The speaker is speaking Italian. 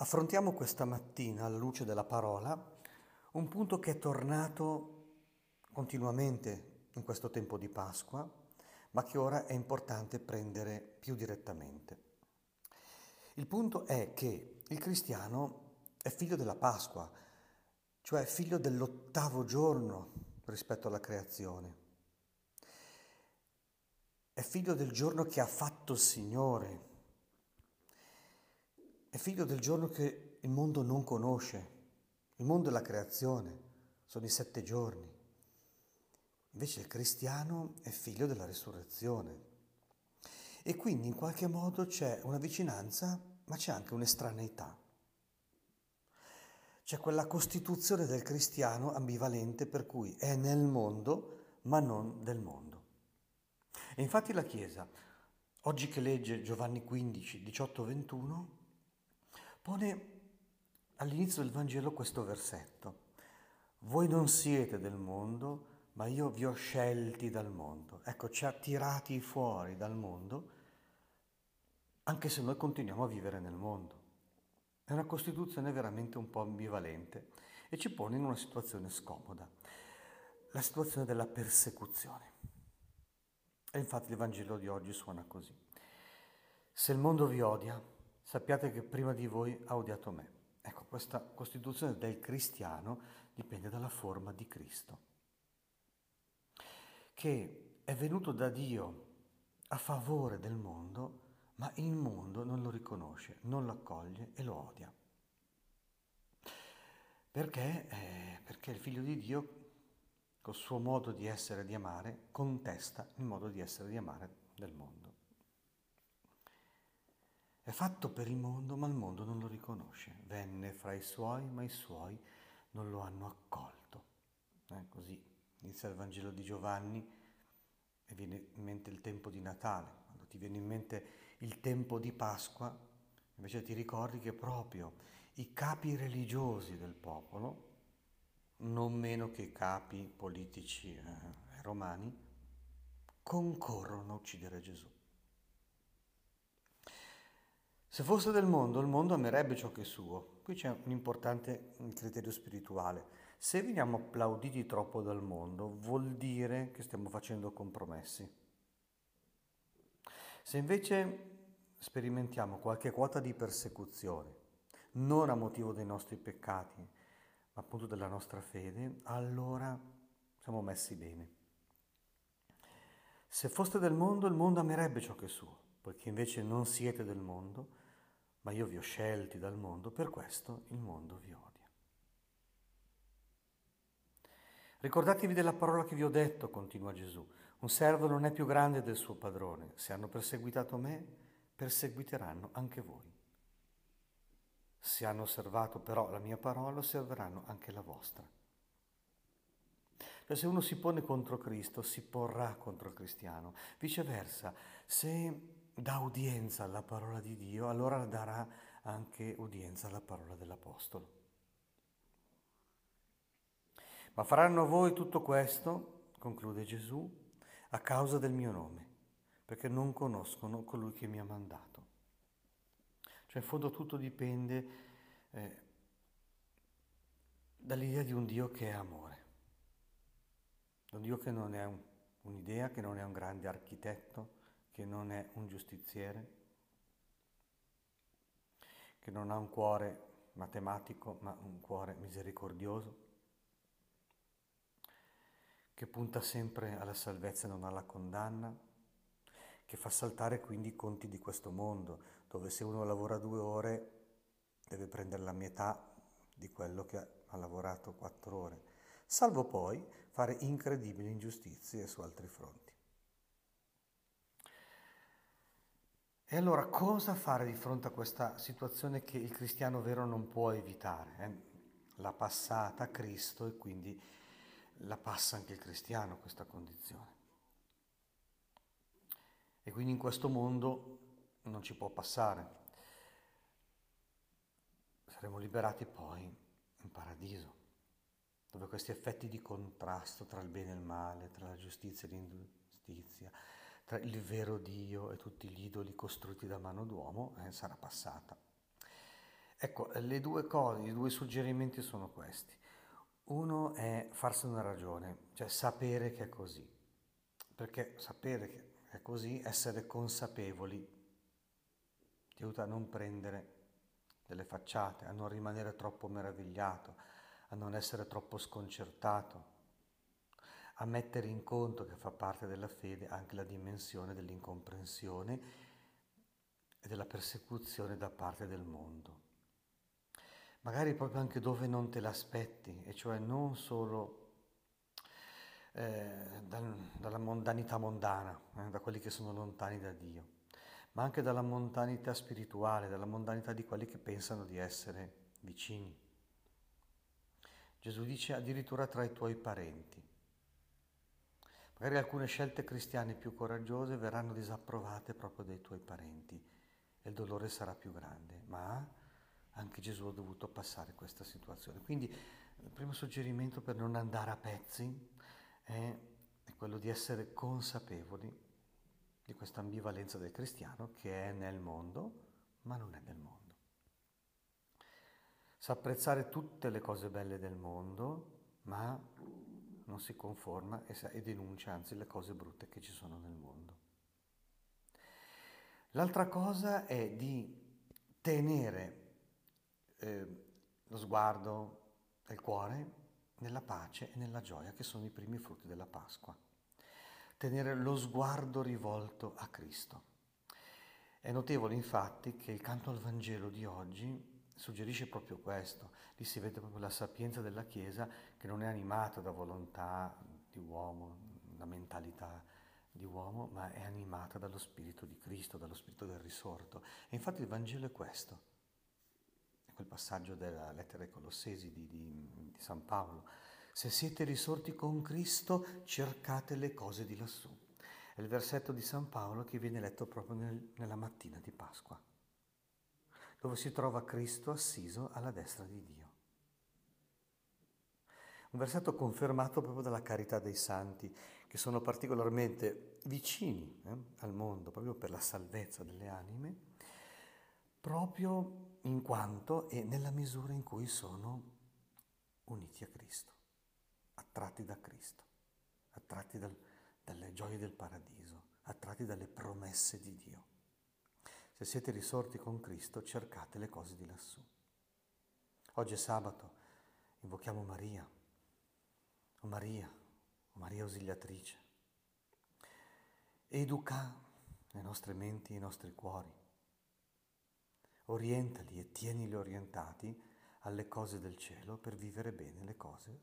Affrontiamo questa mattina, alla luce della parola, un punto che è tornato continuamente in questo tempo di Pasqua, ma che ora è importante prendere più direttamente. Il punto è che il cristiano è figlio della Pasqua, cioè figlio dell'ottavo giorno rispetto alla creazione. È figlio del giorno che ha fatto il Signore, figlio del giorno che il mondo non conosce. Il mondo è la creazione, sono i sette giorni. Invece il cristiano è figlio della risurrezione. E quindi in qualche modo c'è una vicinanza, ma c'è anche un'estraneità. C'è quella costituzione del cristiano ambivalente per cui è nel mondo, ma non del mondo. E infatti la Chiesa, oggi che legge Giovanni 15, 18, 21, pone all'inizio del Vangelo questo versetto. Voi non siete del mondo, ma io vi ho scelti dal mondo. Ecco, ci ha tirati fuori dal mondo, anche se noi continuiamo a vivere nel mondo. È una costituzione veramente un po' ambivalente e ci pone in una situazione scomoda, la situazione della persecuzione. E infatti il Vangelo di oggi suona così. Se il mondo vi odia, sappiate che prima di voi ha odiato me. Ecco, questa costituzione del cristiano dipende dalla forma di Cristo, che è venuto da Dio a favore del mondo, ma il mondo non lo riconosce, non lo accoglie e lo odia. Perché? Eh, perché il figlio di Dio, col suo modo di essere e di amare, contesta il modo di essere e di amare del mondo. È fatto per il mondo, ma il mondo non lo riconosce. Venne fra i suoi, ma i suoi non lo hanno accolto. Eh, così inizia il Vangelo di Giovanni e viene in mente il tempo di Natale. Quando ti viene in mente il tempo di Pasqua, invece ti ricordi che proprio i capi religiosi del popolo, non meno che i capi politici eh, romani, concorrono a uccidere Gesù. Se fosse del mondo, il mondo amerebbe ciò che è suo. Qui c'è un importante criterio spirituale. Se veniamo applauditi troppo dal mondo, vuol dire che stiamo facendo compromessi. Se invece sperimentiamo qualche quota di persecuzione, non a motivo dei nostri peccati, ma appunto della nostra fede, allora siamo messi bene. Se foste del mondo, il mondo amerebbe ciò che è suo, poiché invece non siete del mondo, ma io vi ho scelti dal mondo, per questo il mondo vi odia. Ricordatevi della parola che vi ho detto, continua Gesù, un servo non è più grande del suo padrone, se hanno perseguitato me, perseguiteranno anche voi. Se hanno osservato però la mia parola, osserveranno anche la vostra. Cioè, se uno si pone contro Cristo, si porrà contro il cristiano. Viceversa, se dà udienza alla parola di Dio, allora darà anche udienza alla parola dell'Apostolo. Ma faranno voi tutto questo, conclude Gesù, a causa del mio nome, perché non conoscono colui che mi ha mandato. Cioè in fondo tutto dipende eh, dall'idea di un Dio che è amore, un Dio che non è un, un'idea, che non è un grande architetto, che non è un giustiziere, che non ha un cuore matematico ma un cuore misericordioso, che punta sempre alla salvezza e non alla condanna, che fa saltare quindi i conti di questo mondo, dove se uno lavora due ore deve prendere la metà di quello che ha lavorato quattro ore, salvo poi fare incredibili ingiustizie su altri fronti. E allora cosa fare di fronte a questa situazione che il cristiano vero non può evitare? Eh? L'ha passata Cristo e quindi la passa anche il cristiano questa condizione. E quindi in questo mondo non ci può passare. Saremo liberati poi in paradiso, dove questi effetti di contrasto tra il bene e il male, tra la giustizia e l'ingiustizia, tra il vero Dio e tutti gli idoli costruiti da mano d'uomo eh, sarà passata. Ecco, le due cose, i due suggerimenti sono questi. Uno è farsi una ragione, cioè sapere che è così, perché sapere che è così, essere consapevoli, ti aiuta a non prendere delle facciate, a non rimanere troppo meravigliato, a non essere troppo sconcertato, a mettere in conto che fa parte della fede anche la dimensione dell'incomprensione e della persecuzione da parte del mondo magari proprio anche dove non te l'aspetti, e cioè non solo eh, dal, dalla mondanità mondana, eh, da quelli che sono lontani da Dio, ma anche dalla mondanità spirituale, dalla mondanità di quelli che pensano di essere vicini. Gesù dice addirittura tra i tuoi parenti. Magari alcune scelte cristiane più coraggiose verranno disapprovate proprio dai tuoi parenti e il dolore sarà più grande, ma anche Gesù ha dovuto passare questa situazione. Quindi il primo suggerimento per non andare a pezzi è, è quello di essere consapevoli di questa ambivalenza del cristiano che è nel mondo ma non è del mondo. Sa apprezzare tutte le cose belle del mondo ma non si conforma e, e denuncia anzi le cose brutte che ci sono nel mondo. L'altra cosa è di tenere eh, lo sguardo del cuore nella pace e nella gioia che sono i primi frutti della Pasqua. Tenere lo sguardo rivolto a Cristo. È notevole infatti che il canto al Vangelo di oggi suggerisce proprio questo. Lì si vede proprio la sapienza della Chiesa che non è animata da volontà di uomo, da mentalità di uomo, ma è animata dallo Spirito di Cristo, dallo Spirito del risorto. E infatti il Vangelo è questo quel passaggio della lettera ai Colossesi di, di, di San Paolo. Se siete risorti con Cristo, cercate le cose di lassù. È il versetto di San Paolo che viene letto proprio nel, nella mattina di Pasqua, dove si trova Cristo assiso alla destra di Dio. Un versetto confermato proprio dalla carità dei santi, che sono particolarmente vicini eh, al mondo, proprio per la salvezza delle anime, proprio in quanto e nella misura in cui sono uniti a Cristo, attratti da Cristo, attratti dal, dalle gioie del paradiso, attratti dalle promesse di Dio. Se siete risorti con Cristo, cercate le cose di lassù. Oggi è sabato, invochiamo Maria, o Maria, o Maria ausiliatrice. Educa le nostre menti e i nostri cuori orientali e tienili orientati alle cose del cielo per vivere bene le cose